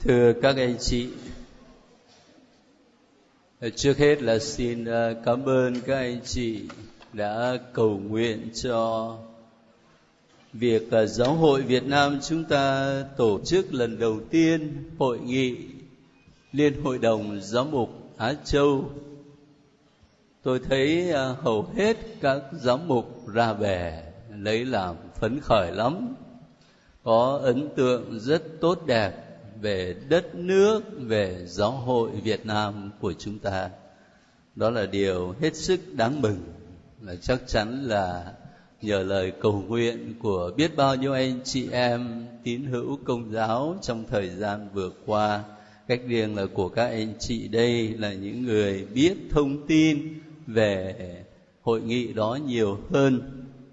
Thưa các anh chị, trước hết là xin à, cảm ơn các anh chị đã cầu nguyện cho việc à, giáo hội Việt Nam chúng ta tổ chức lần đầu tiên hội nghị Liên hội đồng Giáo mục Á Châu. Tôi thấy à, hầu hết các giáo mục ra về lấy làm phấn khởi lắm, có ấn tượng rất tốt đẹp về đất nước, về giáo hội việt nam của chúng ta. Đó là điều hết sức đáng mừng, là chắc chắn là nhờ lời cầu nguyện của biết bao nhiêu anh chị em, tín hữu, công giáo trong thời gian vừa qua. Cách riêng là của các anh chị đây là những người biết thông tin về hội nghị đó nhiều hơn.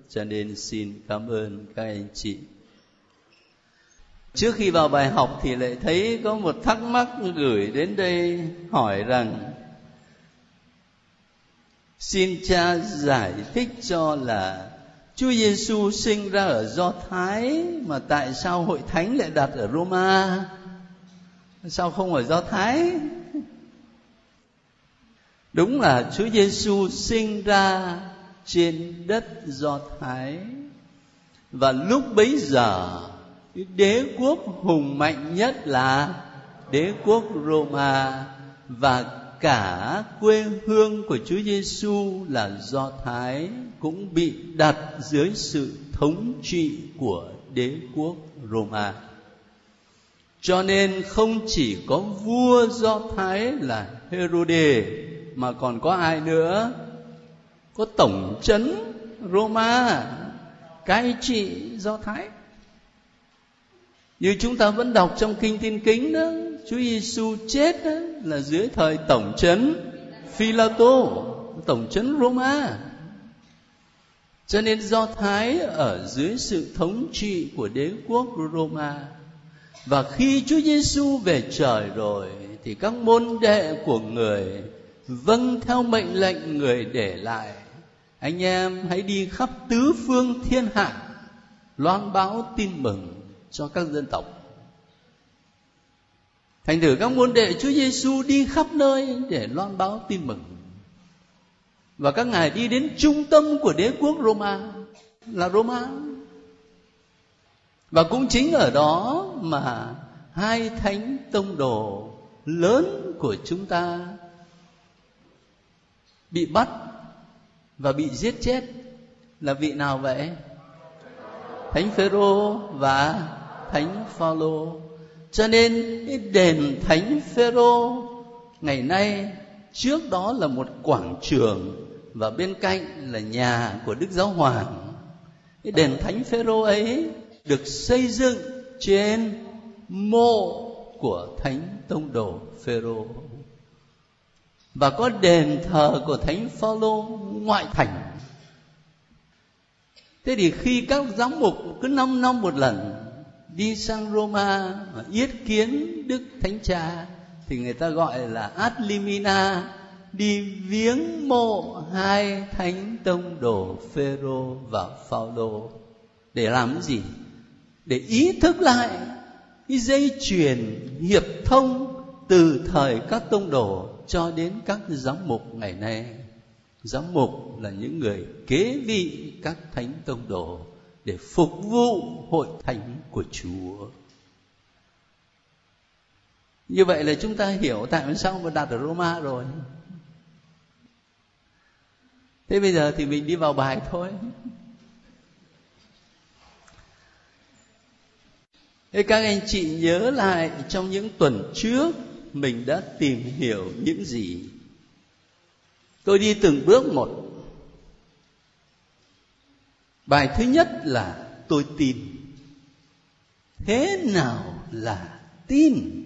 Cho nên xin cảm ơn các anh chị trước khi vào bài học thì lại thấy có một thắc mắc gửi đến đây hỏi rằng, xin cha giải thích cho là Chúa Giêsu sinh ra ở Do Thái mà tại sao hội thánh lại đặt ở Roma? Sao không ở Do Thái? Đúng là Chúa Giêsu sinh ra trên đất Do Thái và lúc bấy giờ đế quốc hùng mạnh nhất là đế quốc Roma và cả quê hương của Chúa Giêsu là Do Thái cũng bị đặt dưới sự thống trị của đế quốc Roma. Cho nên không chỉ có vua Do Thái là Herode mà còn có ai nữa? Có tổng trấn Roma, cai trị Do Thái như chúng ta vẫn đọc trong kinh tin kính đó, Chúa Giêsu chết đó là dưới thời tổng trấn Philato tổng trấn Roma. Cho nên do thái ở dưới sự thống trị của đế quốc Roma. Và khi Chúa Giêsu về trời rồi, thì các môn đệ của người vâng theo mệnh lệnh người để lại. Anh em hãy đi khắp tứ phương thiên hạ, loan báo tin mừng cho các dân tộc. Thành thử các môn đệ Chúa Giêsu đi khắp nơi để loan báo tin mừng. Và các ngài đi đến trung tâm của đế quốc Roma, là Roma. Và cũng chính ở đó mà hai thánh tông đồ lớn của chúng ta bị bắt và bị giết chết. Là vị nào vậy? Thánh phêrô và thánh phaolô. Cho nên cái đền thánh phêrô ngày nay trước đó là một quảng trường và bên cạnh là nhà của đức giáo hoàng. Cái đền thánh phêrô ấy được xây dựng trên mộ của thánh tông đồ phêrô. Và có đền thờ của thánh phaolô ngoại thành. Thế thì khi các giám mục cứ năm năm một lần đi sang Roma mà yết kiến Đức Thánh Cha, thì người ta gọi là ad limina đi viếng mộ hai thánh tông đồ Phêrô và Phaolô để làm gì? Để ý thức lại cái dây chuyền hiệp thông từ thời các tông đồ cho đến các giám mục ngày nay. Giám mục là những người kế vị các thánh tông đồ để phục vụ hội thánh của Chúa. Như vậy là chúng ta hiểu tại sao mà đặt ở Roma rồi. Thế bây giờ thì mình đi vào bài thôi. Thế các anh chị nhớ lại trong những tuần trước mình đã tìm hiểu những gì. Tôi đi từng bước một bài thứ nhất là tôi tin. Thế nào là tin?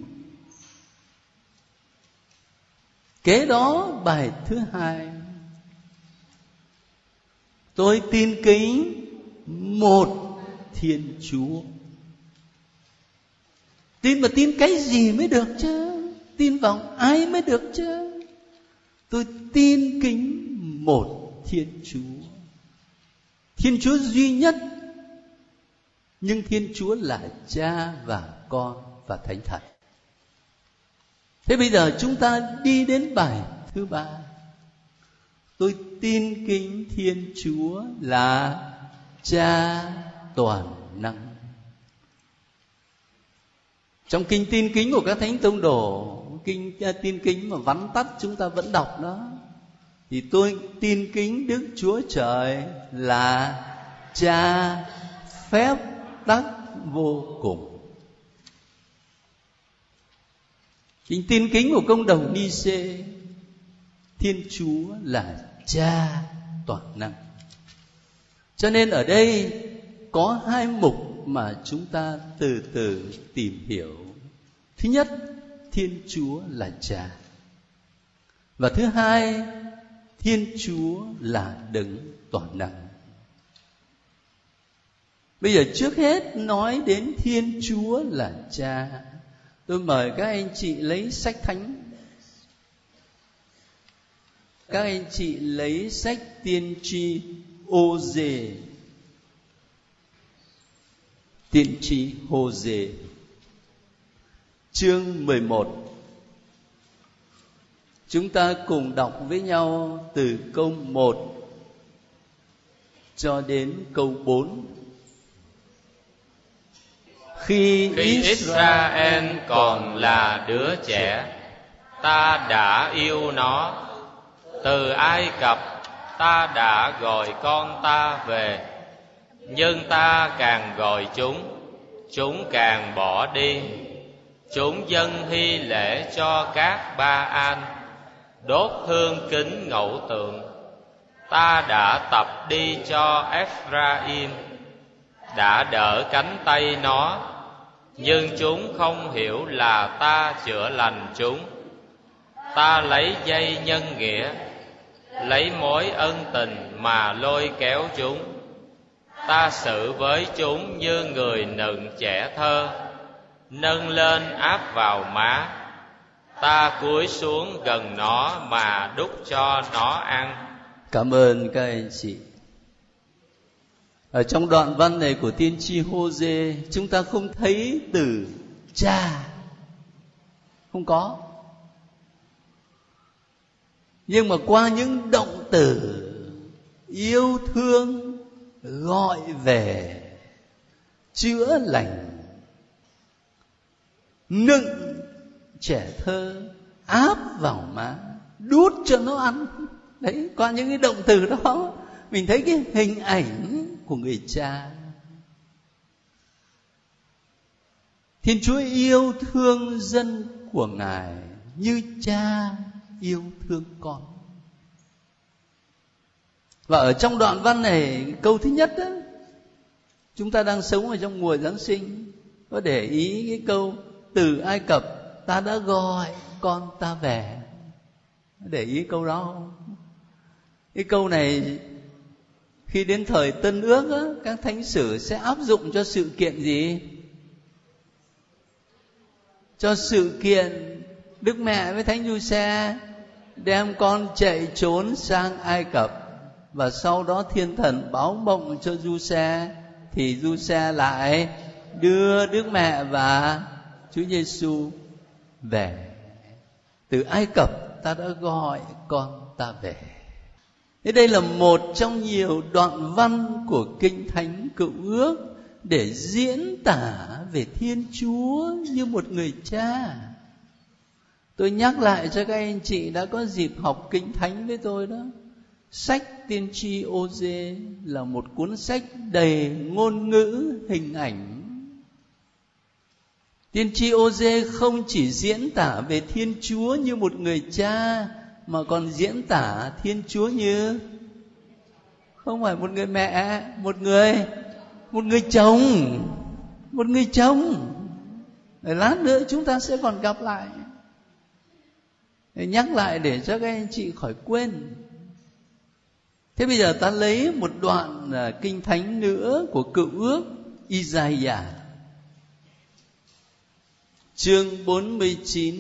Kế đó, bài thứ hai. Tôi tin kính một thiên chúa. Tin mà tin cái gì mới được chứ? Tin vào ai mới được chứ? Tôi tin kính một thiên chúa thiên chúa duy nhất. Nhưng thiên chúa là cha và con và thánh thần. Thế bây giờ chúng ta đi đến bài thứ ba. Tôi tin kính thiên chúa là cha toàn năng. Trong kinh tin kính của các thánh tông đồ, kinh à, tin kính mà vắn tắt chúng ta vẫn đọc đó thì tôi tin kính đức chúa trời là cha phép tắc vô cùng. Chính tin kính của công đồng ni xê, thiên chúa là cha toàn năng. Cho nên ở đây có hai mục mà chúng ta từ từ tìm hiểu. Thứ nhất, thiên chúa là cha. Và thứ hai thiên chúa là đấng toàn năng. Bây giờ trước hết nói đến thiên chúa là cha. Tôi mời các anh chị lấy sách thánh. Các anh chị lấy sách tiên tri ô dề tiên tri hô dề chương 11 Chúng ta cùng đọc với nhau từ câu 1 cho đến câu 4 Khi, Khi Israel còn là đứa trẻ Ta đã yêu nó. Từ Ai Cập ta đã gọi con ta về. Nhưng ta càng gọi chúng Chúng càng bỏ đi. Chúng dân hy lễ cho các ba an. Đốt hương kính ngẫu tượng. Ta đã tập đi cho Ephraim. Đã đỡ cánh tay nó. Nhưng chúng không hiểu là ta chữa lành chúng. Ta lấy dây nhân nghĩa. Lấy mối ân tình mà lôi kéo chúng. Ta xử với chúng như người nựng trẻ thơ. Nâng lên áp vào má ta cúi xuống gần nó mà đúc cho nó ăn. Cảm ơn các anh chị. Ở trong đoạn văn này của tiên tri hô dê chúng ta không thấy từ cha. Không có. Nhưng mà qua những động từ yêu thương, gọi về, chữa lành, nựng trẻ thơ áp vào má đút cho nó ăn. Đấy qua những cái động từ đó. Mình thấy cái hình ảnh của người cha. Thiên chúa yêu thương dân của ngài như cha yêu thương con. Và ở trong đoạn văn này câu thứ nhất đó, chúng ta đang sống ở trong mùa giáng sinh có để ý cái câu từ ai cập ta đã gọi con ta về. Để ý câu đó. Không cái câu này khi đến thời tân ước á, các thánh sử sẽ áp dụng cho sự kiện gì? Cho sự kiện đức mẹ với thánh du xe đem con chạy trốn sang ai cập và sau đó thiên thần báo mộng cho du xe thì du xe lại đưa đức mẹ và Chúa Giêsu về. Từ Ai Cập ta đã gọi con ta về. Thế đây là một trong nhiều đoạn văn của kinh thánh cựu ước để diễn tả về thiên chúa như một người cha. Tôi nhắc lại cho các anh chị đã có dịp học kinh thánh với tôi đó, sách tiên tri ô dê là một cuốn sách đầy ngôn ngữ, hình ảnh Tiên tri ô dê không chỉ diễn tả về Thiên Chúa như một người cha mà còn diễn tả Thiên Chúa như không phải một người mẹ, một người một người chồng, một người chồng. Để lát nữa chúng ta sẽ còn gặp lại. Để nhắc lại để cho các anh chị khỏi quên. Thế bây giờ ta lấy một đoạn à, kinh thánh nữa của cựu ước Isaiah chương 49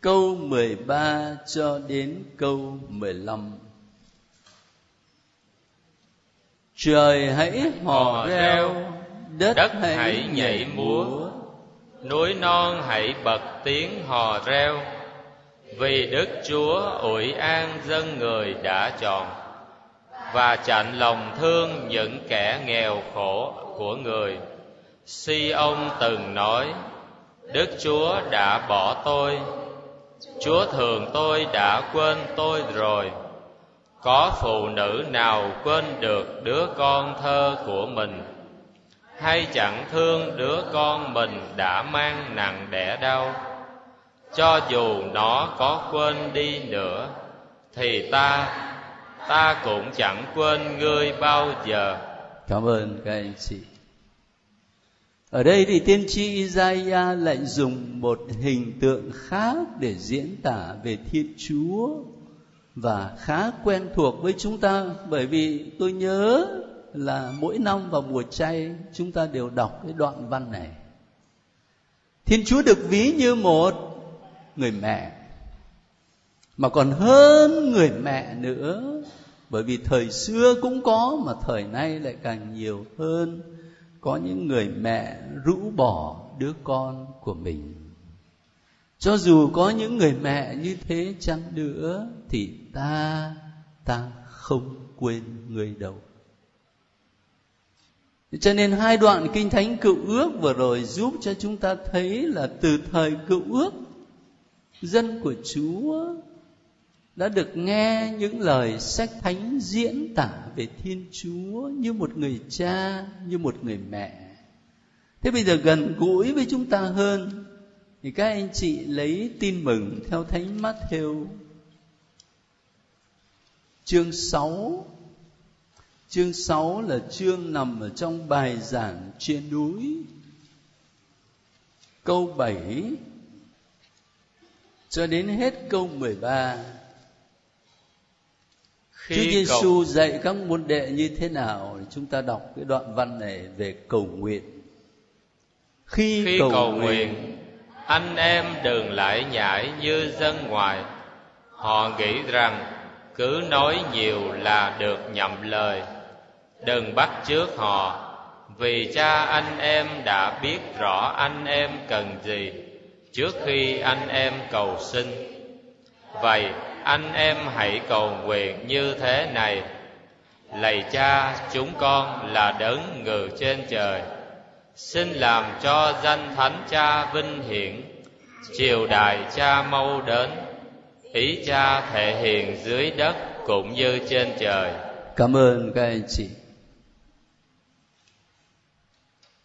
câu 13 cho đến câu 15 Trời hãy hò reo, đất, đất hãy nhảy múa, núi non hãy bật tiếng hò reo vì đức chúa ủi an dân người đã chọn và chạnh lòng thương những kẻ nghèo khổ của người. Si ông từng nói đức chúa đã bỏ tôi. Chúa thường tôi đã quên tôi rồi. Có phụ nữ nào quên được đứa con thơ của mình? Hay chẳng thương đứa con mình đã mang nặng đẻ đau? Cho dù nó có quên đi nữa, thì ta ta cũng chẳng quên ngươi bao giờ. Cảm ơn các anh chị ở đây thì tiên tri Isaiah lại dùng một hình tượng khác để diễn tả về Thiên Chúa và khá quen thuộc với chúng ta. Bởi vì tôi nhớ là mỗi năm vào mùa chay, chúng ta đều đọc cái đoạn văn này. Thiên Chúa được ví như một người mẹ, mà còn hơn người mẹ nữa. Bởi vì thời xưa cũng có, mà thời nay lại càng nhiều hơn có những người mẹ rũ bỏ đứa con của mình. Cho dù có những người mẹ như thế chăng nữa thì ta ta không quên người đâu. Cho nên hai đoạn kinh thánh cựu ước vừa rồi giúp cho chúng ta thấy là từ thời cựu ước, dân của chúa đã được nghe những lời sách thánh diễn tả về thiên chúa như một người cha, như một người mẹ. Thế bây giờ gần gũi với chúng ta hơn, thì các anh chị lấy tin mừng theo thánh Matthew, chương 6 chương 6 là chương nằm ở trong bài giảng trên núi. Câu 7 cho đến hết câu 13 khi Chúa Giêsu cầu... dạy các môn đệ như thế nào chúng ta đọc cái đoạn văn này về cầu nguyện. Khi, khi cầu, cầu nguyện, nguyện, anh em đừng lại nhảy như dân ngoài. Họ nghĩ rằng cứ nói nhiều là được nhậm lời. Đừng bắt trước họ, vì cha anh em đã biết rõ anh em cần gì trước khi anh em cầu xin. Vậy anh em hãy cầu nguyện như thế này. Lạy cha, chúng con là đấng ngự trên trời, xin làm cho danh thánh cha vinh hiển, triều đại cha mau đến, ý cha thể hiện dưới đất cũng như trên trời. Cảm ơn các anh chị.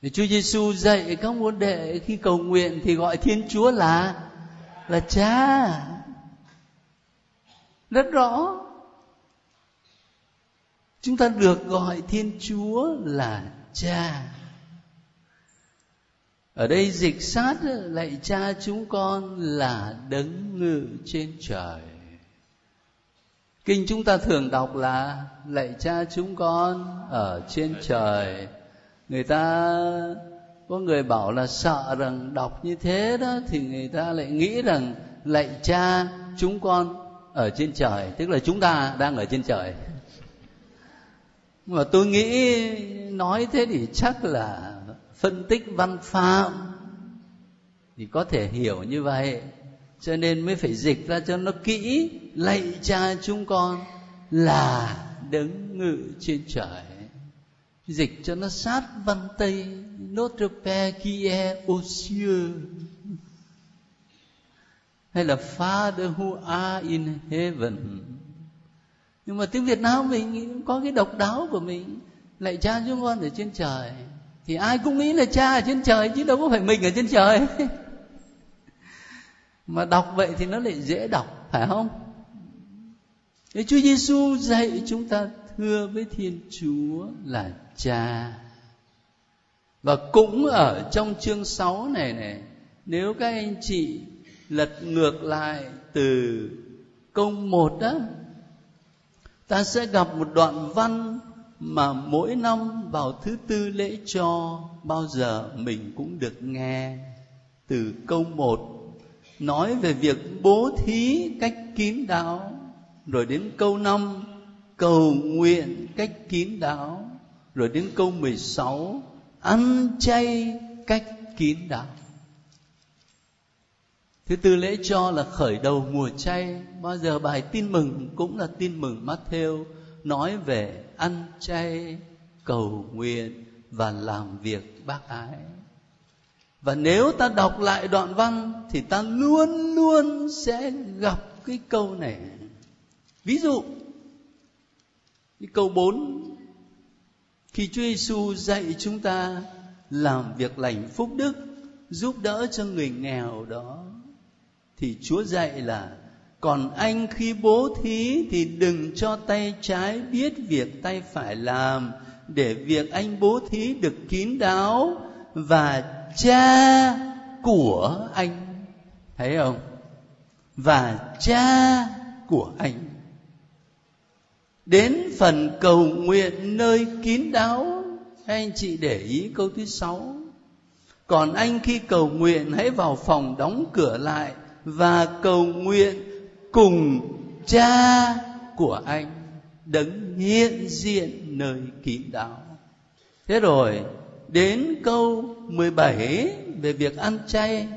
Thì Chúa Giêsu dạy các môn đệ khi cầu nguyện thì gọi Thiên Chúa là là Cha rất rõ. Chúng ta được gọi thiên chúa là cha. Ở đây dịch sát lạy cha chúng con là đấng ngự trên trời. Kinh chúng ta thường đọc là lạy cha chúng con ở trên trời. Người ta, có người bảo là sợ rằng đọc như thế đó thì người ta lại nghĩ rằng lạy cha chúng con ở trên trời, tức là chúng ta đang ở trên trời. Mà tôi nghĩ nói thế thì chắc là phân tích văn phạm thì có thể hiểu như vậy. Cho nên mới phải dịch ra cho nó kỹ, lạy cha chúng con là đấng ngự trên trời. Dịch cho nó sát văn tây notre père qui est aux cieux hay là Father who are in heaven? Nhưng mà tiếng Việt Nam mình có cái độc đáo của mình. Lại cha chúng con ở trên trời. Thì ai cũng nghĩ là cha ở trên trời chứ đâu có phải mình ở trên trời. Mà đọc vậy thì nó lại dễ đọc phải không? Thế Chúa Giêsu dạy chúng ta thưa với Thiên Chúa là cha. Và cũng ở trong chương 6 này này, nếu các anh chị lật ngược lại từ câu một đó ta sẽ gặp một đoạn văn mà mỗi năm vào thứ tư lễ cho bao giờ mình cũng được nghe từ câu một, nói về việc bố thí cách kín đáo. Rồi đến câu năm, cầu nguyện cách kín đáo. Rồi đến câu 16 ăn chay cách kín đáo thứ tư lễ cho là khởi đầu mùa chay. Bao giờ bài tin mừng cũng là tin mừng Matthew nói về ăn chay, cầu nguyện và làm việc bác ái. Và nếu ta đọc lại đoạn văn thì ta luôn luôn sẽ gặp cái câu này. Ví dụ, cái câu 4 khi Chúa Giêsu dạy chúng ta làm việc lành phúc đức, giúp đỡ cho người nghèo đó thì Chúa dạy là, còn anh khi bố thí thì đừng cho tay trái biết việc tay phải làm, để việc anh bố thí được kín đáo và cha của anh. Thấy không? Và cha của anh. Đến phần cầu nguyện nơi kín đáo anh chị để ý câu thứ sáu. Còn anh khi cầu nguyện, hãy vào phòng đóng cửa lại và cầu nguyện cùng cha của anh đấng hiện diện nơi kín đáo. Thế rồi, đến câu 17 về việc ăn chay.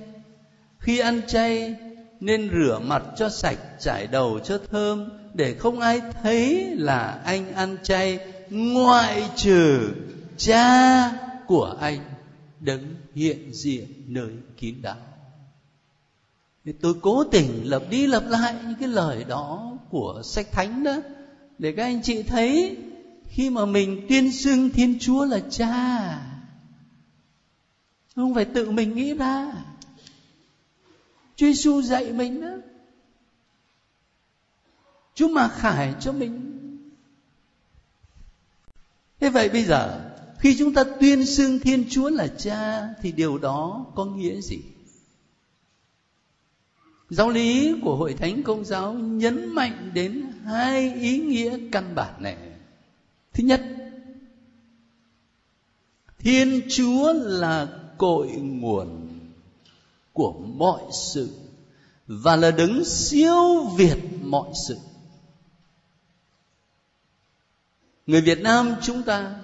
Khi ăn chay, nên rửa mặt cho sạch, trải đầu cho thơm, để không ai thấy là anh ăn chay, ngoại trừ cha của anh đấng hiện diện nơi kín đáo thì tôi cố tình lặp đi lặp lại những cái lời đó của sách thánh đó, để các anh chị thấy khi mà mình tuyên xưng thiên chúa là cha, không phải tự mình nghĩ ra Chúa Giêsu dạy mình đó, Chúa mà khải cho mình Thế vậy bây giờ, Khi chúng ta tuyên xưng Thiên Chúa là cha, Thì điều đó có nghĩa gì? Giáo lý của Hội Thánh Công giáo nhấn mạnh đến hai ý nghĩa căn bản này. Thứ nhất, Thiên Chúa là cội nguồn của mọi sự và là đứng siêu việt mọi sự người việt nam chúng ta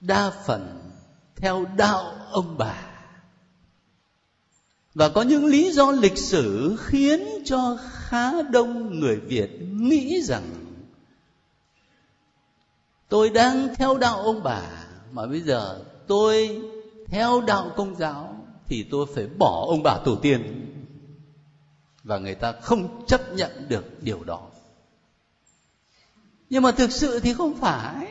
đa phần theo đạo ông bà và có những lý do lịch sử khiến cho khá đông người việt nghĩ rằng, tôi đang theo đạo ông bà, mà bây giờ tôi theo đạo công giáo thì tôi phải bỏ ông bà tổ tiên. Và người ta không chấp nhận được điều đó. Nhưng mà thực sự thì không phải.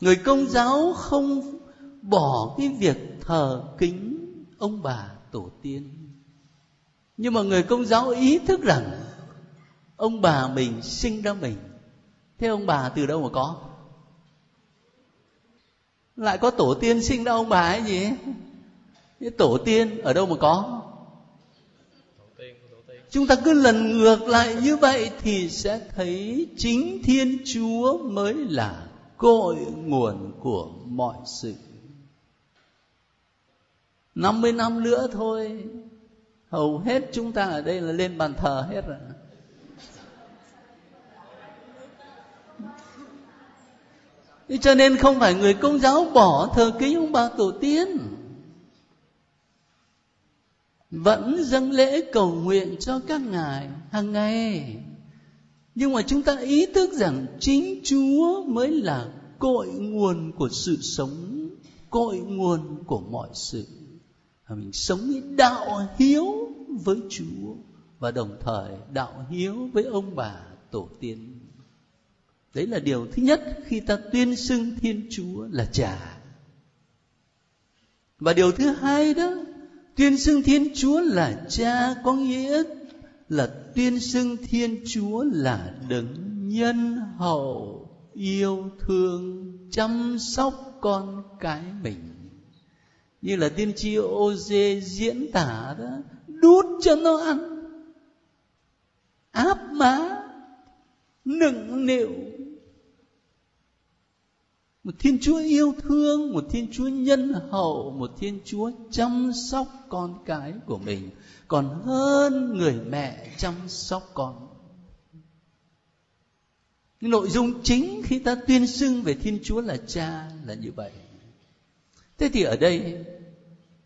Người công giáo không bỏ cái việc thờ kính ông bà tổ tiên. Nhưng mà người công giáo ý thức rằng ông bà mình sinh ra mình. Thế ông bà từ đâu mà có? Lại có tổ tiên sinh ra ông bà ấy gì cái tổ tiên ở đâu mà có? Chúng ta cứ lần ngược lại như vậy thì sẽ thấy chính thiên chúa mới là cội nguồn của mọi sự. 50 năm nữa thôi. Hầu hết chúng ta ở đây là lên bàn thờ hết rồi. Cho nên không phải người công giáo bỏ thờ kính ông bà tổ tiên. Vẫn dâng lễ cầu nguyện cho các ngài hàng ngày. Nhưng mà chúng ta ý thức rằng chính chúa mới là cội nguồn của sự sống, cội nguồn của mọi sự và mình sống với đạo hiếu với chúa và đồng thời đạo hiếu với ông bà tổ tiên. Đấy là điều thứ nhất khi ta tuyên xưng thiên chúa là cha. Và điều thứ hai đó, tuyên xưng thiên chúa là cha có nghĩa là tuyên xưng thiên chúa là đấng nhân hậu, yêu thương, chăm sóc con cái mình như là tiên tri ô dê diễn tả đó, đút cho nó ăn. Áp má, nựng nịu. Một thiên chúa yêu thương, một thiên chúa nhân hậu, một thiên chúa chăm sóc con cái của mình, còn hơn người mẹ chăm sóc con. Nội dung chính khi ta tuyên xưng về thiên chúa là cha là như vậy thế thì ở đây,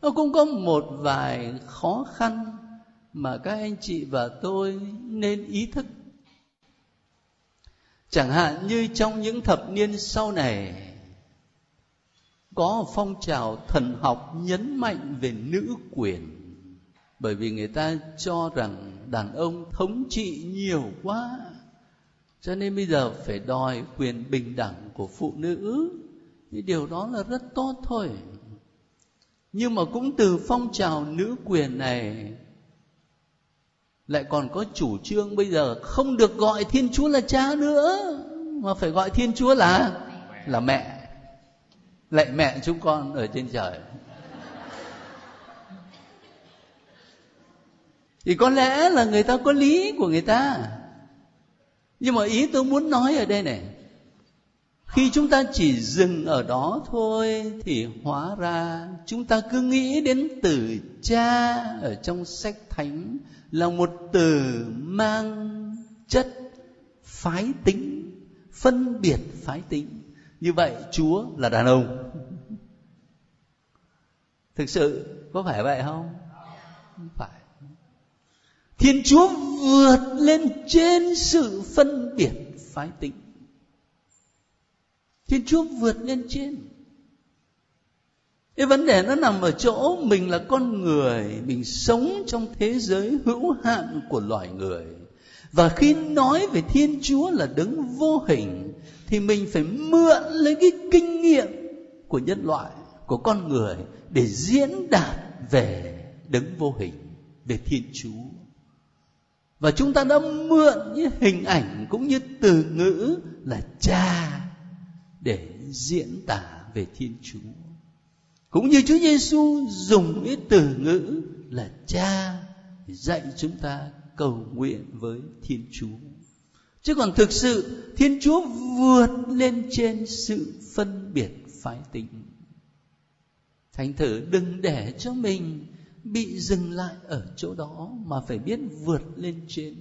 nó cũng có một vài khó khăn mà các anh chị và tôi nên ý thức. Chẳng hạn như trong những thập niên sau này, có phong trào thần học nhấn mạnh về nữ quyền. Bởi vì người ta cho rằng đàn ông thống trị nhiều quá, cho nên bây giờ phải đòi quyền bình đẳng của phụ nữ thì điều đó là rất tốt thôi. Nhưng mà cũng từ phong trào nữ quyền này, lại còn có chủ trương bây giờ không được gọi thiên chúa là cha nữa, mà phải gọi thiên chúa là là mẹ. Lại mẹ chúng con ở trên trời. Thì có lẽ là người ta có lý của người ta. Nhưng mà ý tôi muốn nói ở đây này khi chúng ta chỉ dừng ở đó thôi thì hóa ra chúng ta cứ nghĩ đến từ cha ở trong sách thánh là một từ mang chất phái tính, phân biệt phái tính. Như vậy chúa là đàn ông. Thực sự có phải vậy không? Không phải. Thiên chúa vượt lên trên sự phân biệt phái tính thiên chúa vượt lên trên. Cái vấn đề nó nằm ở chỗ mình là con người, mình sống trong thế giới hữu hạn của loài người. Và khi nói về thiên chúa là đứng vô hình, thì mình phải mượn lấy cái kinh nghiệm của nhân loại, của con người để diễn đạt về đứng vô hình, về thiên chúa. Và chúng ta đã mượn những hình ảnh cũng như từ ngữ là cha để diễn tả về thiên chúa cũng như Chúa Giêsu dùng cái từ ngữ là cha dạy chúng ta cầu nguyện với Thiên Chúa. Chứ còn thực sự, Thiên Chúa vượt lên trên sự phân biệt phái tính. Thành thử đừng để cho mình bị dừng lại ở chỗ đó mà phải biết vượt lên trên.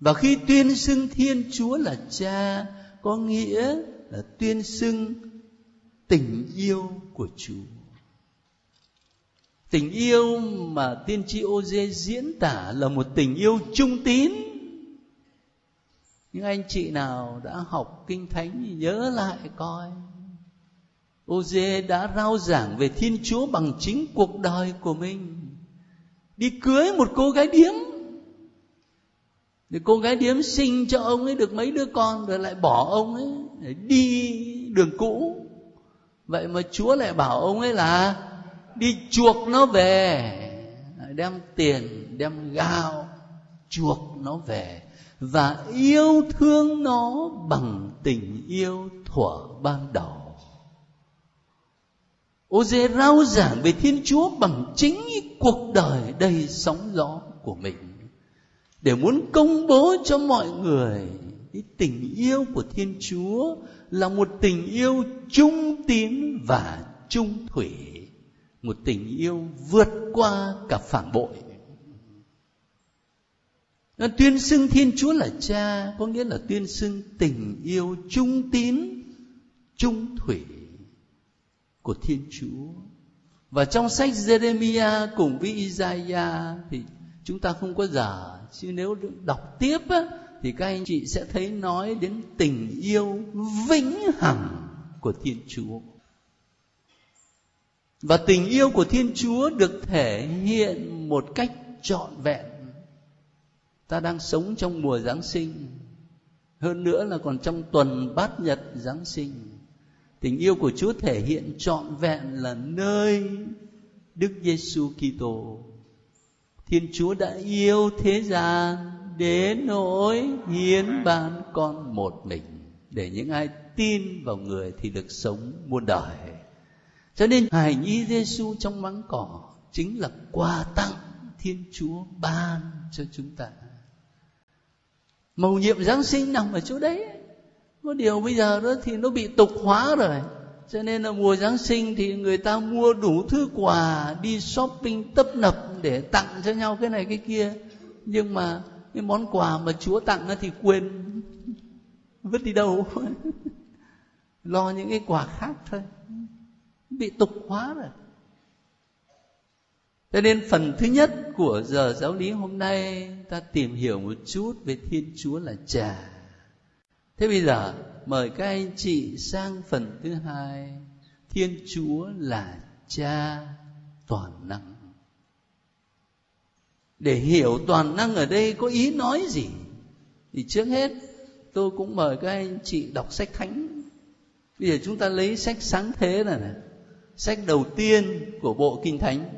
Và khi tuyên xưng Thiên Chúa là cha, có nghĩa là tuyên xưng tình yêu của Chúa. Tình yêu mà tiên tri ô dê diễn tả là một tình yêu trung tín. những anh chị nào đã học kinh thánh thì nhớ lại coi. ô dê đã rao giảng về Thiên Chúa bằng chính cuộc đời của mình. Đi cưới một cô gái điếm. Thì cô gái điếm sinh cho ông ấy được mấy đứa con, rồi lại bỏ ông ấy, để đi đường cũ. Vậy mà chúa lại bảo ông ấy là, đi chuộc nó về. Đem tiền, đem gạo, chuộc nó về. Và yêu thương nó bằng tình yêu thuở ban đầu. Ô dê rao giảng về thiên chúa bằng chính cuộc đời đầy sóng gió của mình để muốn công bố cho mọi người cái tình yêu của thiên chúa là một tình yêu trung tín và trung thủy, một tình yêu vượt qua cả phản bội nó tuyên xưng thiên chúa là cha, có nghĩa là tuyên xưng tình yêu trung tín, trung thủy của thiên chúa và trong sách Jeremiah cùng với Isaiah thì chúng ta không có giả chứ nếu đọc tiếp á, thì các anh chị sẽ thấy nói đến tình yêu vĩnh hằng của Thiên Chúa. Và tình yêu của Thiên Chúa được thể hiện một cách trọn vẹn. Ta đang sống trong mùa Giáng sinh, hơn nữa là còn trong tuần bát nhật Giáng sinh. Tình yêu của Chúa thể hiện trọn vẹn là nơi Đức Giêsu Kitô. Thiên Chúa đã yêu thế gian đến nỗi hiến ban con một mình, để những ai tin vào người thì được sống muôn đời. Cho nên hài nhi Giêsu trong mắng cỏ chính là quà tặng Thiên Chúa ban cho chúng ta. Mầu nhiệm Giáng sinh nằm ở chỗ đấy. Có điều bây giờ đó thì nó bị tục hóa rồi. Cho nên là mùa Giáng sinh thì người ta mua đủ thứ quà đi shopping tấp nập để tặng cho nhau cái này cái kia. Nhưng mà cái món quà mà chúa tặng thì quên, vứt đi đâu. Lo những cái quà khác thôi. Bị tục hóa rồi. Cho nên phần thứ nhất của giờ giáo lý hôm nay, ta tìm hiểu một chút về thiên chúa là cha. Thế bây giờ mời các anh chị sang phần thứ hai. Thiên chúa là cha toàn năng. Để hiểu toàn năng ở đây có ý nói gì thì trước hết tôi cũng mời các anh chị đọc sách thánh. Bây giờ chúng ta lấy sách sáng thế này, này sách đầu tiên của bộ kinh thánh.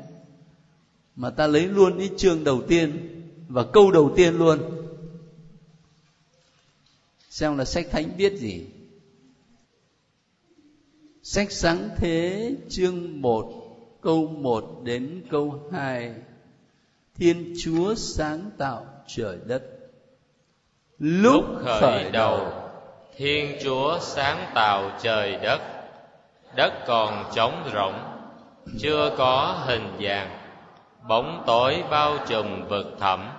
Mà ta lấy luôn cái chương đầu tiên và câu đầu tiên luôn xem là sách thánh viết gì? Sách sáng thế chương 1 câu 1 đến câu 2 Thiên Chúa sáng tạo trời đất. Lúc khởi đầu Thiên Chúa sáng tạo trời đất. Đất còn trống rỗng Chưa có hình dạng. Bóng tối bao trùm vực thẳm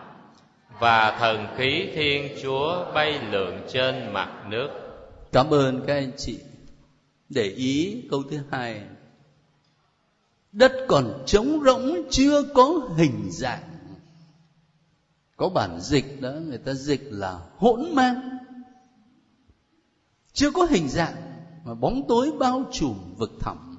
và thần khí Thiên Chúa bay lượn trên mặt nước. Cảm ơn các anh chị. Để ý câu thứ hai. Đất còn trống rỗng, chưa có hình dạng. Có bản dịch đó, người ta dịch là hỗn mang. Chưa có hình dạng, Mà bóng tối bao trùm vực thẳm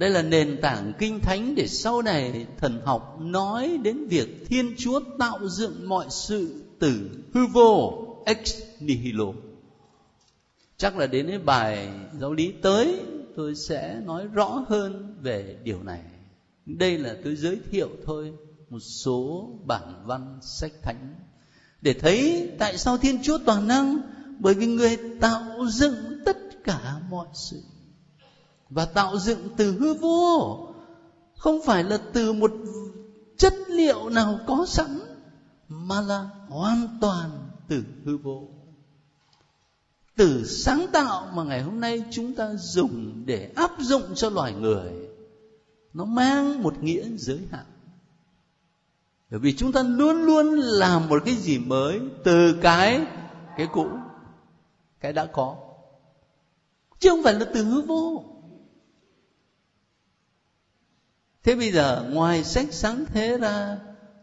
đây là nền tảng kinh thánh để sau này thần học nói đến việc thiên chúa tạo dựng mọi sự từ hư vô, ex nihilo. Chắc là đến cái bài giáo lý tới, tôi sẽ nói rõ hơn về điều này. Đây là tôi giới thiệu thôi, một số bản văn sách thánh. Để thấy tại sao thiên chúa toàn năng, bởi vì người tạo dựng tất cả mọi sự và tạo dựng từ hư vô. Không phải là từ một chất liệu nào có sẵn, mà là hoàn toàn từ hư vô. Từ sáng tạo mà ngày hôm nay chúng ta dùng để áp dụng cho loài người, nó mang một nghĩa giới hạn. Bởi vì chúng ta luôn luôn làm một cái gì mới từ cái cái cũ, cái đã có. Chứ không phải là từ hư vô. Thế bây giờ ngoài sách sáng thế ra,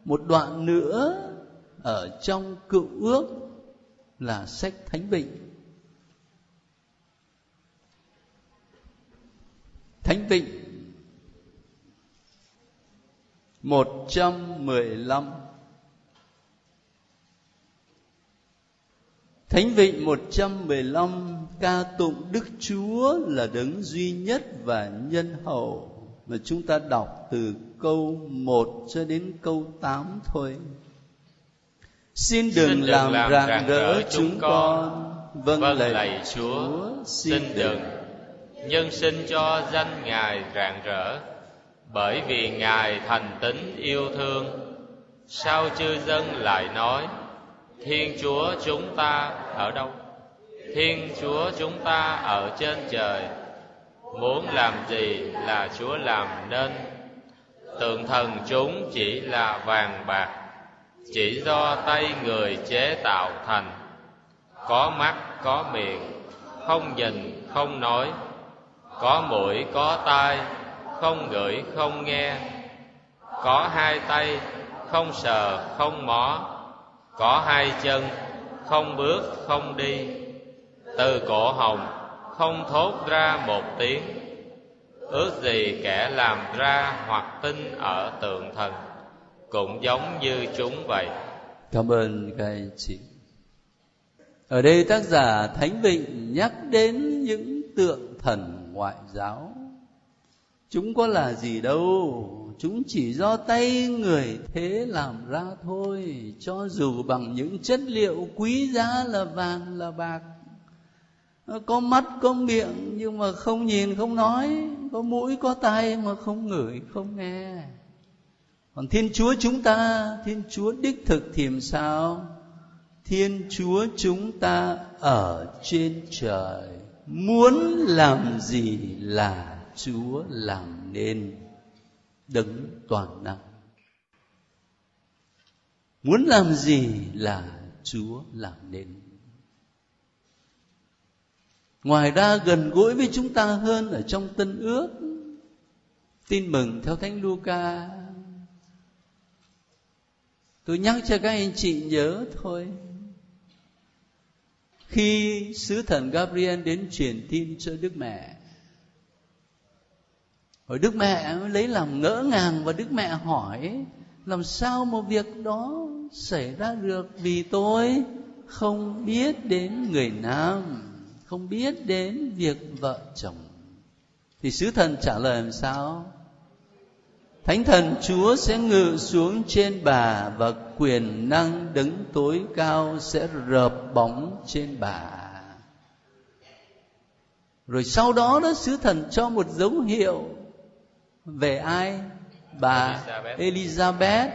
một đoạn nữa ở trong cựu ước là sách thánh vịnh. Thánh vịnh 115 Thánh Vịnh 115 ca tụng Đức Chúa là đấng duy nhất và nhân hậu mà chúng ta đọc từ câu 1 cho đến câu 8 thôi. Xin đừng, xin đừng làm, làm rạng rỡ chúng con. Vâng, vâng lạy, Chúa, xin đừng. Nhân sinh cho danh Ngài rạng rỡ, bởi vì Ngài thành tính yêu thương. Sao chư dân lại nói, Thiên Chúa chúng ta ở đâu? Thiên Chúa chúng ta ở trên trời muốn làm gì là chúa làm nên. Tượng thần chúng chỉ là vàng bạc, chỉ do tay người chế tạo thành. Có mắt, có miệng, không nhìn, không nói. Có mũi, có tai, không ngửi, không nghe. Có hai tay, không sờ, không mó. Có hai chân, không bước, không đi. Từ cổ hồng không thốt ra một tiếng. Ước gì kẻ làm ra hoặc tin ở tượng thần cũng giống như chúng vậy. Cảm ơn các anh chị. Ở đây tác giả thánh vịnh nhắc đến những tượng thần ngoại giáo. Chúng có là gì đâu, chúng chỉ do tay người thế làm ra thôi, cho dù bằng những chất liệu quý giá là vàng, là bạc có mắt, có miệng, nhưng mà không nhìn, không nói. Có mũi, có tai, mà không ngửi, không nghe. Còn thiên chúa chúng ta, thiên chúa đích thực thì làm sao? Thiên chúa chúng ta ở trên trời. Muốn làm gì là chúa làm nên. Đấng toàn năng. Muốn làm gì là chúa làm nên ngoài ra gần gũi với chúng ta hơn ở trong tân ước. Tin mừng theo thánh Luca. Tôi nhắc cho các anh chị nhớ thôi. Khi sứ thần Gabriel đến truyền tin cho Đức Mẹ Rồi Đức Mẹ lấy làm ngỡ ngàng và Đức Mẹ hỏi, làm sao một việc đó xảy ra được? Vì tôi không biết đến người nam không biết đến việc vợ chồng. Thì sứ thần trả lời làm sao? Thánh thần chúa sẽ ngự xuống trên bà và quyền năng đứng tối cao sẽ rợp bóng trên bà. Rồi sau đó đó sứ thần cho một dấu hiệu. Về ai? Bà elizabeth, elizabeth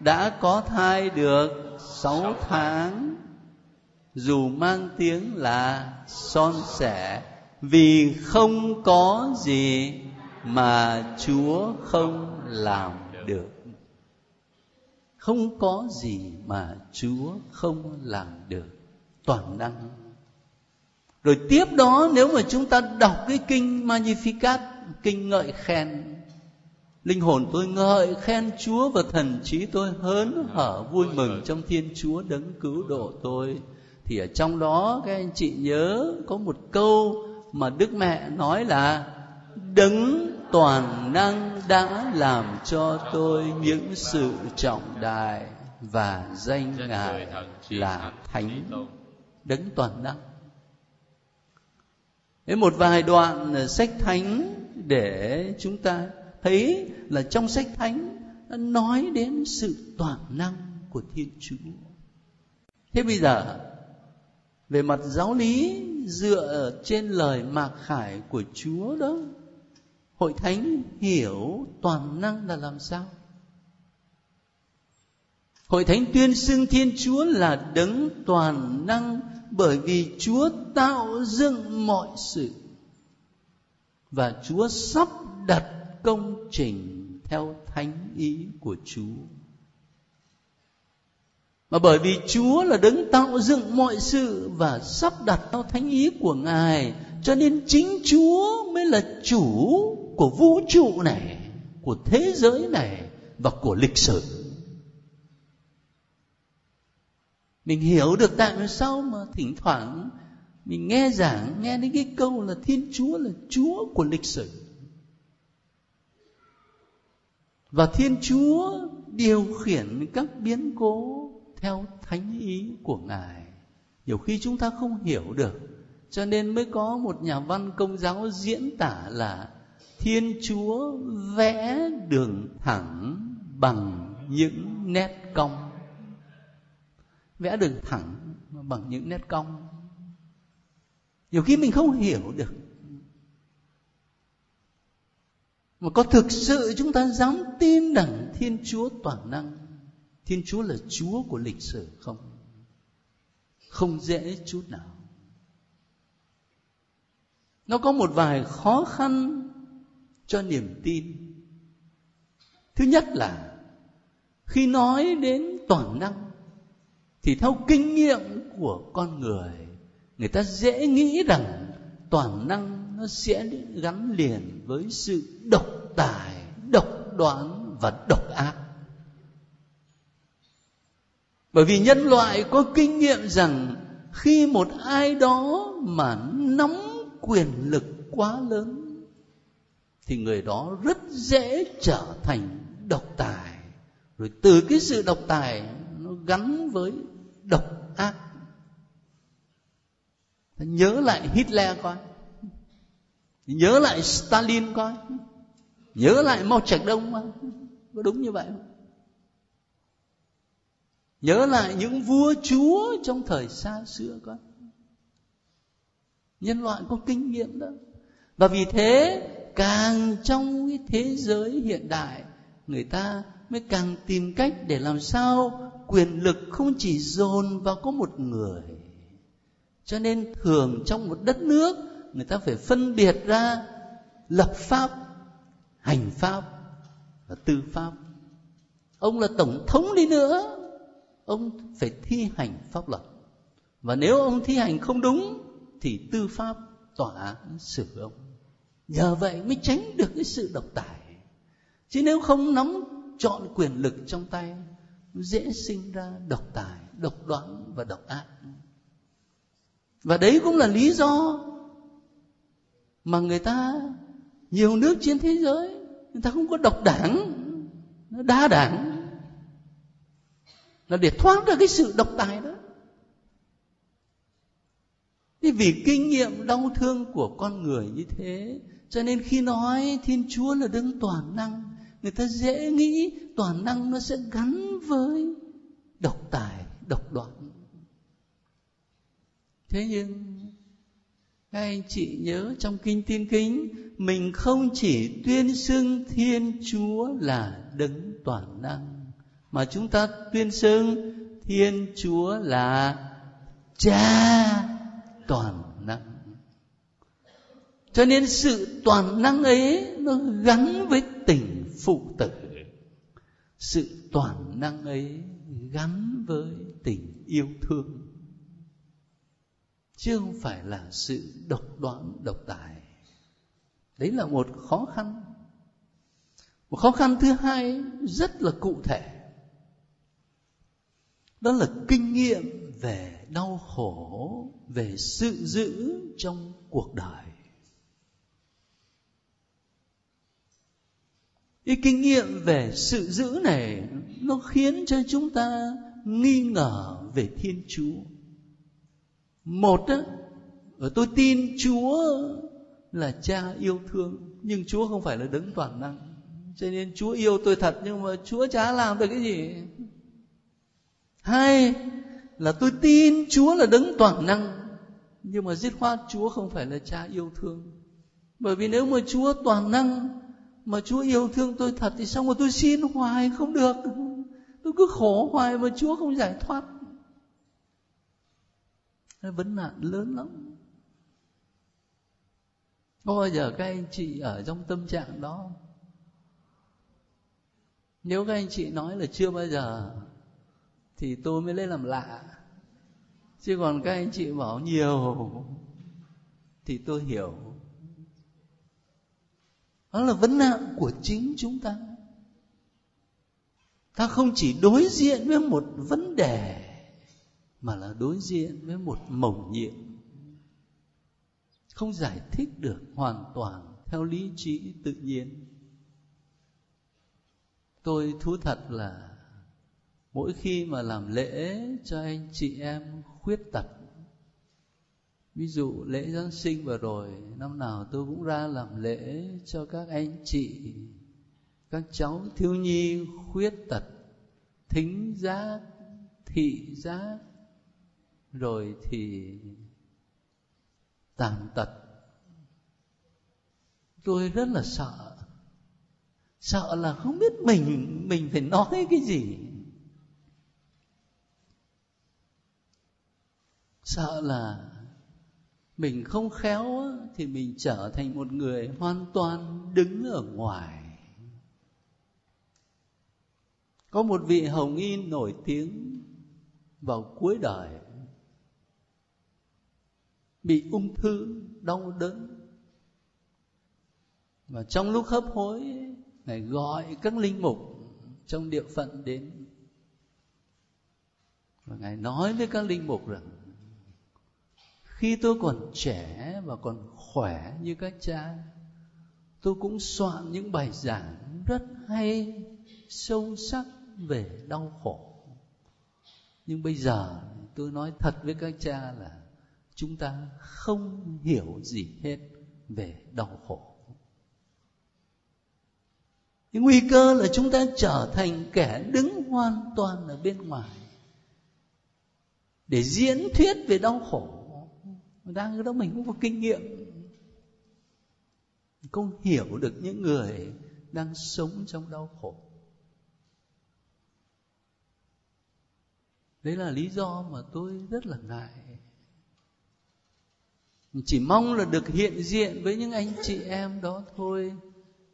đã có thai được sáu tháng dù mang tiếng là son sẻ, vì không có gì mà chúa không làm được. Không có gì mà chúa không làm được. Toàn năng. Rồi tiếp đó nếu mà chúng ta đọc cái kinh Magnificat, kinh ngợi khen, linh hồn tôi ngợi khen chúa và thần trí tôi hớn hở vui mừng trong thiên chúa đấng cứu độ tôi thì ở trong đó các anh chị nhớ có một câu mà đức mẹ nói là đấng toàn năng đã làm cho tôi những sự trọng đại và danh ngài là thánh đấng toàn năng. Đến một vài đoạn sách thánh để chúng ta thấy là trong sách thánh nó nói đến sự toàn năng của thiên chúa. Thế bây giờ về mặt giáo lý, dựa trên lời mạc khải của chúa đó, hội thánh hiểu toàn năng là làm sao? Hội thánh tuyên xưng thiên chúa là đấng toàn năng bởi vì chúa tạo dựng mọi sự. Và chúa sắp đặt công trình theo thánh ý của chúa mà bởi vì Chúa là đấng tạo dựng mọi sự và sắp đặt theo thánh ý của Ngài, cho nên chính Chúa mới là chủ của vũ trụ này, của thế giới này và của lịch sử. Mình hiểu được tại sao mà thỉnh thoảng mình nghe giảng nghe đến cái câu là Thiên Chúa là Chúa của lịch sử. Và Thiên Chúa điều khiển các biến cố theo thánh ý của ngài. Nhiều khi chúng ta không hiểu được, cho nên mới có một nhà văn công giáo diễn tả là thiên chúa vẽ đường thẳng bằng những nét cong. Vẽ đường thẳng bằng những nét cong. Nhiều khi mình không hiểu được. Mà có thực sự chúng ta dám tin rằng thiên chúa toàn năng? Thiên chúa là chúa của lịch sử không? Không dễ chút nào. Nó có một vài khó khăn cho niềm tin. Thứ nhất là khi nói đến toàn năng, thì theo kinh nghiệm của con người người ta dễ nghĩ rằng toàn năng nó sẽ gắn liền với sự độc tài, độc đoán và độc ác bởi vì nhân loại có kinh nghiệm rằng khi một ai đó mà nắm quyền lực quá lớn, thì người đó rất dễ trở thành độc tài. Rồi từ cái sự độc tài, nó gắn với độc ác. Nhớ lại Hitler coi. Nhớ lại Stalin coi. Nhớ lại Mao Trạch Đông coi. Có đúng như vậy không? Nhớ lại những vua chúa trong thời xa xưa con. Nhân loại có kinh nghiệm đó. Và vì thế, càng trong cái thế giới hiện đại, người ta mới càng tìm cách để làm sao quyền lực không chỉ dồn vào có một người. Cho nên thường trong một đất nước, người ta phải phân biệt ra lập pháp, hành pháp và tư pháp. Ông là tổng thống đi nữa ông phải thi hành pháp luật. Và nếu ông thi hành không đúng, thì tư pháp tỏa xử ông. Nhờ vậy mới tránh được cái sự độc tài. Chứ nếu không nắm chọn quyền lực trong tay, dễ sinh ra độc tài, độc đoán và độc ác. Và đấy cũng là lý do mà người ta, nhiều nước trên thế giới, người ta không có độc đảng, nó đa đảng là để thoát ra cái sự độc tài đó. Thế vì kinh nghiệm đau thương của con người như thế, cho nên khi nói thiên chúa là đấng toàn năng, người ta dễ nghĩ toàn năng nó sẽ gắn với độc tài, độc đoán. Thế nhưng, các anh chị nhớ trong kinh tiên kính, mình không chỉ tuyên xưng thiên chúa là đấng toàn năng mà chúng ta tuyên xưng thiên chúa là cha toàn năng. Cho nên sự toàn năng ấy nó gắn với tình phụ tử. Sự toàn năng ấy gắn với tình yêu thương. Chứ không phải là sự độc đoán, độc tài. Đấy là một khó khăn. Một khó khăn thứ hai rất là cụ thể đó là kinh nghiệm về đau khổ, về sự giữ trong cuộc đời. Cái kinh nghiệm về sự giữ này, nó khiến cho chúng ta nghi ngờ về thiên chúa. Một á tôi tin chúa là cha yêu thương, nhưng chúa không phải là đấng toàn năng. Cho nên chúa yêu tôi thật, nhưng mà chúa chả làm được cái gì hai là tôi tin chúa là đấng toàn năng, nhưng mà dứt khoát chúa không phải là cha yêu thương. Bởi vì nếu mà chúa toàn năng, mà chúa yêu thương tôi thật thì sao mà tôi xin hoài? Không được. Tôi cứ khổ hoài mà chúa không giải thoát. Vấn nạn lớn lắm. Có bao giờ các anh chị ở trong tâm trạng đó nếu các anh chị nói là chưa bao giờ thì tôi mới lấy làm lạ. Chứ còn các anh chị bảo nhiều, thì tôi hiểu. Đó là vấn nạn của chính chúng ta. Ta không chỉ đối diện với một vấn đề, mà là đối diện với một mầu nhiệm. Không giải thích được hoàn toàn theo lý trí tự nhiên. Tôi thú thật là mỗi khi mà làm lễ cho anh chị em khuyết tật, ví dụ lễ giáng sinh vừa rồi, năm nào tôi cũng ra làm lễ cho các anh chị, các cháu thiếu nhi khuyết tật, thính giác, thị giác, rồi thì tàn tật. Tôi rất là sợ. Sợ là không biết mình mình phải nói cái gì. Sợ là mình không khéo thì mình trở thành một người hoàn toàn đứng ở ngoài. Có một vị hồng y nổi tiếng vào cuối đời, bị ung thư đau đớn. Và trong lúc hấp hối ngài gọi các linh mục trong địa phận đến. Và ngài nói với các linh mục rằng khi tôi còn trẻ và còn khỏe như các cha, tôi cũng soạn những bài giảng rất hay, sâu sắc về đau khổ. Nhưng bây giờ tôi nói thật với các cha là chúng ta không hiểu gì hết về đau khổ. Cái nguy cơ là chúng ta trở thành kẻ đứng hoàn toàn ở bên ngoài để diễn thuyết về đau khổ đang ở đó mình cũng có kinh nghiệm. Không hiểu được những người đang sống trong đau khổ. Đấy là lý do mà tôi rất là ngại. Chỉ mong là được hiện diện với những anh chị em đó thôi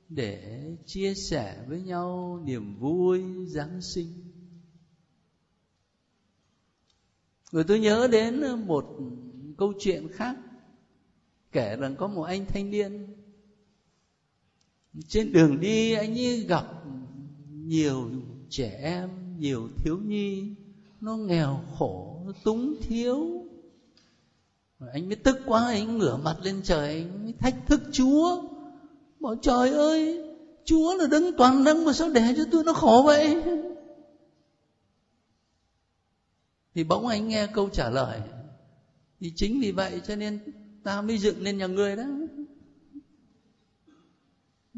để chia sẻ với nhau niềm vui, giáng sinh. Rồi tôi nhớ đến một câu chuyện khác. Kể rằng có một anh thanh niên trên đường đi, anh ấy gặp nhiều trẻ em, nhiều thiếu nhi. Nó nghèo khổ, nó túng thiếu. Anh mới tức quá, anh ngửa mặt lên trời, anh mới thách thức chúa. Bảo trời ơi, chúa là đấng toàn năng mà sao để cho tôi nó khổ vậy? Thì bỗng anh nghe câu trả lời thì chính vì vậy cho nên ta mới dựng lên nhà ngươi đó.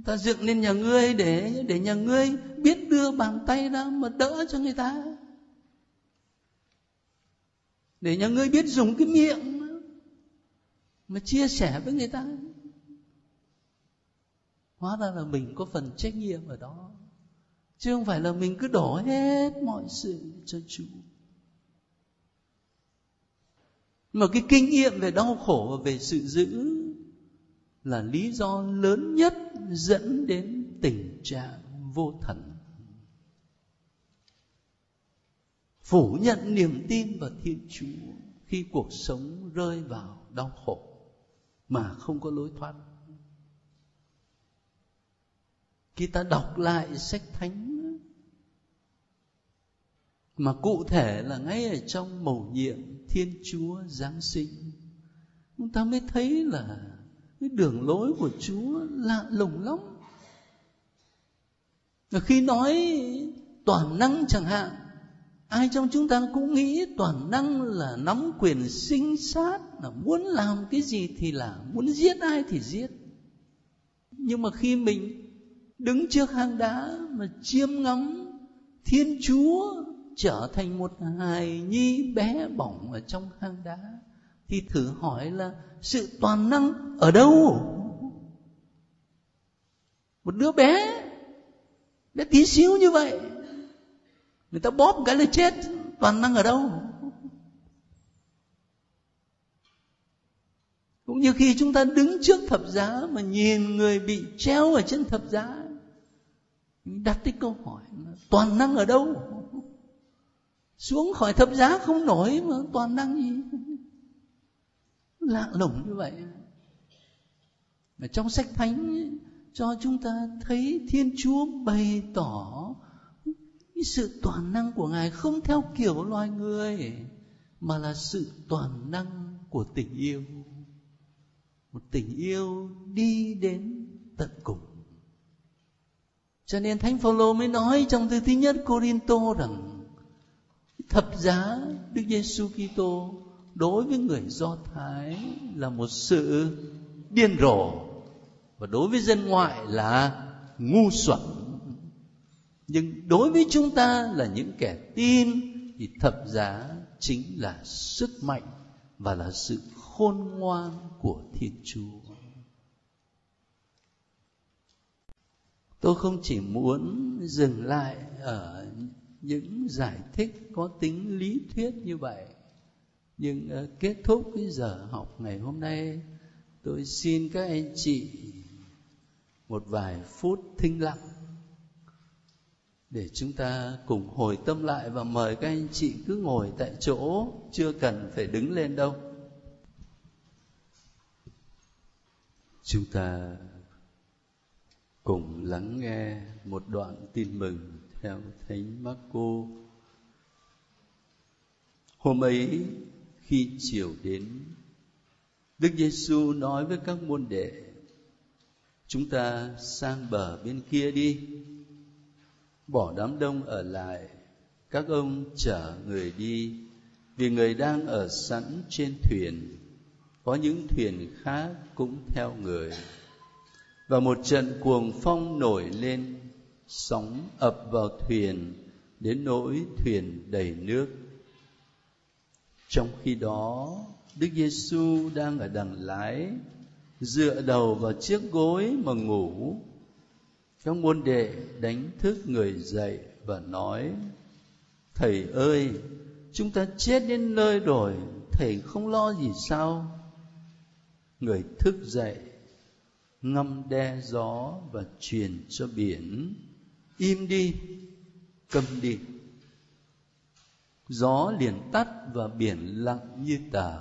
Ta dựng lên nhà ngươi để để nhà ngươi biết đưa bàn tay ra mà đỡ cho người ta. Để nhà ngươi biết dùng cái miệng mà chia sẻ với người ta. Hóa ra là mình có phần trách nhiệm ở đó. Chứ không phải là mình cứ đổ hết mọi sự cho Chúa mà cái kinh nghiệm về đau khổ và về sự giữ là lý do lớn nhất dẫn đến tình trạng vô thần. Phủ nhận niềm tin vào thiên chúa khi cuộc sống rơi vào đau khổ mà không có lối thoát. Khi ta đọc lại sách thánh mà cụ thể là ngay ở trong mầu nhiệm thiên chúa giáng sinh, chúng ta mới thấy là cái đường lối của chúa lạ lùng lắm. Và khi nói toàn năng chẳng hạn, ai trong chúng ta cũng nghĩ toàn năng là nắm quyền sinh sát, là muốn làm cái gì thì làm, muốn giết ai thì giết. Nhưng mà khi mình đứng trước hang đá mà chiêm ngắm thiên chúa trở thành một hài nhi bé bỏng ở trong hang đá, thì thử hỏi là sự toàn năng ở đâu? Một đứa bé bé tí xíu như vậy, người ta bóp cái là chết, toàn năng ở đâu? Cũng như khi chúng ta đứng trước thập giá mà nhìn người bị treo ở trên thập giá đặt cái câu hỏi toàn năng ở đâu? Xuống khỏi thập giá không nổi mà toàn năng gì lạ lùng như vậy. Mà trong sách thánh cho chúng ta thấy thiên chúa bày tỏ cái sự toàn năng của ngài không theo kiểu loài người, mà là sự toàn năng của tình yêu. Một tình yêu đi đến tận cùng. Cho nên thánh phaolô mới nói trong thư thứ nhất Corinto rằng thập giá Đức Giêsu Kitô đối với người Do Thái là một sự điên rồ. Và đối với dân ngoại là ngu xuẩn. Nhưng đối với chúng ta là những kẻ tin thì thập giá chính là sức mạnh và là sự khôn ngoan của thiên chúa. Tôi không chỉ muốn dừng lại ở những giải thích có tính lý thuyết như vậy. Nhưng uh, kết thúc cái giờ học ngày hôm nay tôi xin các anh chị một vài phút thinh lặng để chúng ta cùng hồi tâm lại và mời các anh chị cứ ngồi tại chỗ chưa cần phải đứng lên đâu. Chúng ta cùng lắng nghe một đoạn tin mừng theo thánh Marco. Hôm ấy khi chiều đến, Đức Giêsu nói với các môn đệ: Chúng ta sang bờ bên kia đi. Bỏ đám đông ở lại các ông chở người đi vì người đang ở sẵn trên thuyền. Có những thuyền khác cũng theo người. Và một trận cuồng phong nổi lên sóng ập vào thuyền, đến nỗi thuyền đầy nước. Trong khi đó, đức giêsu đang ở đằng lái, dựa đầu vào chiếc gối mà ngủ. Các môn đệ đánh thức người dậy và nói, thầy ơi, chúng ta chết đến nơi rồi, thầy không lo gì sao? Người thức dậy, ngâm đe gió và truyền cho biển im đi câm đi. Gió liền tắt và biển lặng như tờ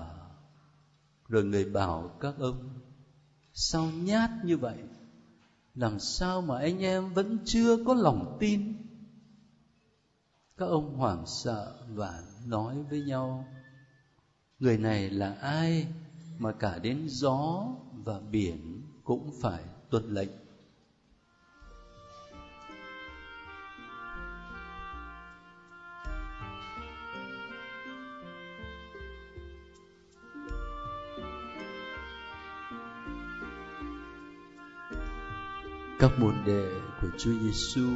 rồi người bảo các ông, sao nhát như vậy? Làm sao mà anh em vẫn chưa có lòng tin? Các ông hoảng sợ và nói với nhau, người này là ai mà cả đến gió và biển cũng phải tuân lệnh? Các môn đệ của Chúa Giêsu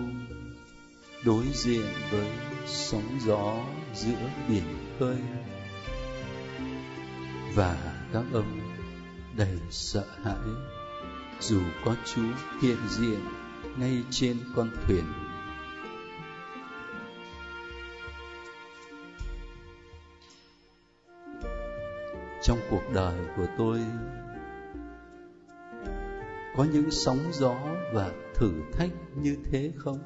đối diện với sóng gió giữa biển khơi và các ông đầy sợ hãi. Dù có Chúa hiện diện ngay trên con thuyền, trong cuộc đời của tôi có những sóng gió và thử thách như thế không?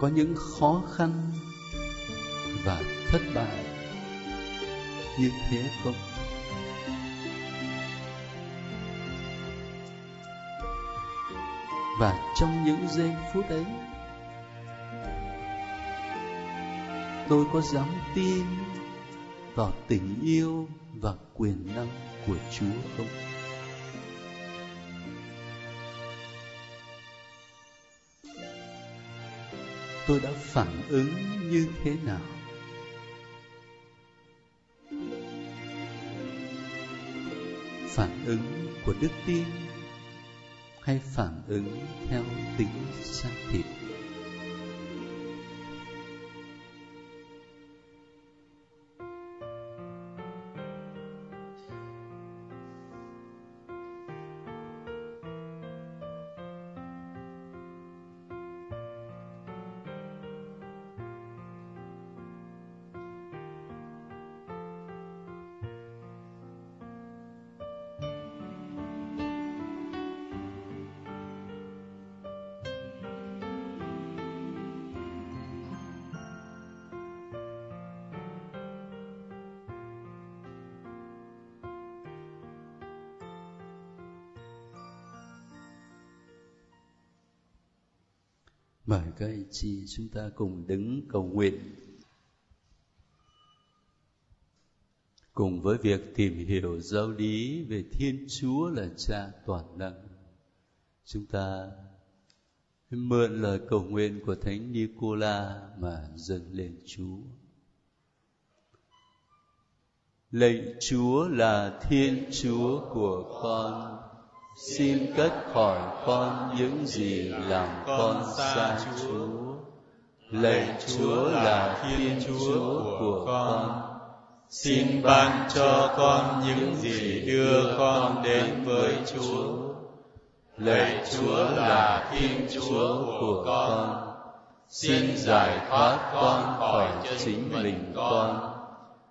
Có những khó khăn và thất bại như thế không? Và trong những giây phút ấy, tôi có dám tin vào tình yêu và quyền năng của Chúa không? Tôi đã phản ứng như thế nào? Phản ứng của đức tin hay phản ứng theo tính xác thịt? Mời các anh chị chúng ta cùng đứng cầu nguyện cùng với việc tìm hiểu giáo lý về Thiên Chúa là Cha toàn năng. Chúng ta mượn lời cầu nguyện của Thánh Nicola mà dâng lên Chúa. Lạy Chúa là Thiên Chúa của con, xin cất khỏi con những gì làm con xa Chúa. Lạy Chúa là Thiên Chúa của con, xin ban cho con những gì đưa con đến với Chúa. Lạy Chúa là Thiên Chúa của con, xin giải thoát con khỏi chính mình con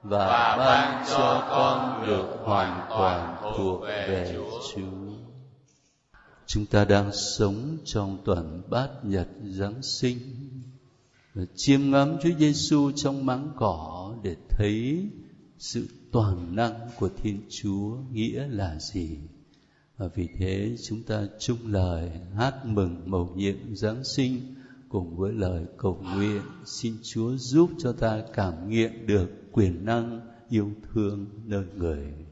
và ban cho con được hoàn toàn thuộc về Chúa. Chúng ta đang sống trong tuần bát nhật Giáng sinh và chiêm ngắm Chúa Giêsu trong máng cỏ để thấy sự toàn năng của Thiên Chúa nghĩa là gì. Và vì thế chúng ta chung lời hát mừng mầu nhiệm Giáng sinh cùng với lời cầu nguyện xin Chúa giúp cho ta cảm nghiệm được quyền năng, yêu thương nơi người.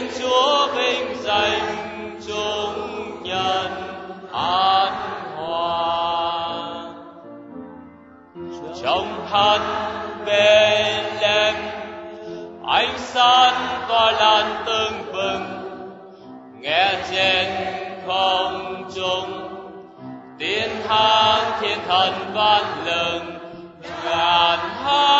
đến Chúa vinh danh chúng nhân an hòa trong thân về lên ánh sáng tỏa lan tương vừng. nghe trên không trung tiến hát thiên thần vang lừng ngàn hát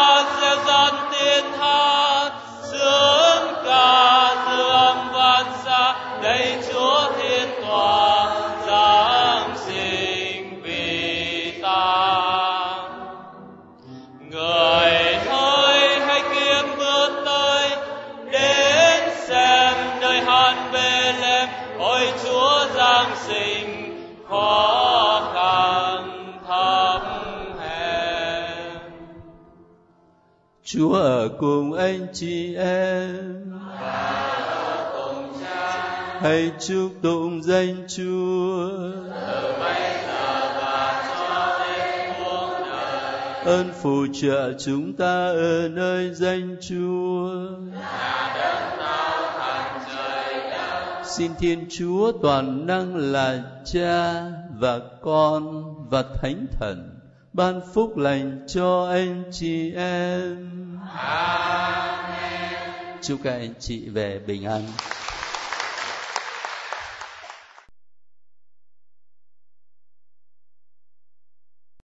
cùng anh chị em. Hãy chúc tụng danh Chúa. Ơn phù trợ chúng ta ở nơi danh Chúa. Xin Thiên Chúa toàn năng là Cha và Con và Thánh Thần, ban phúc lành cho anh chị em. Chúc các anh chị về bình an.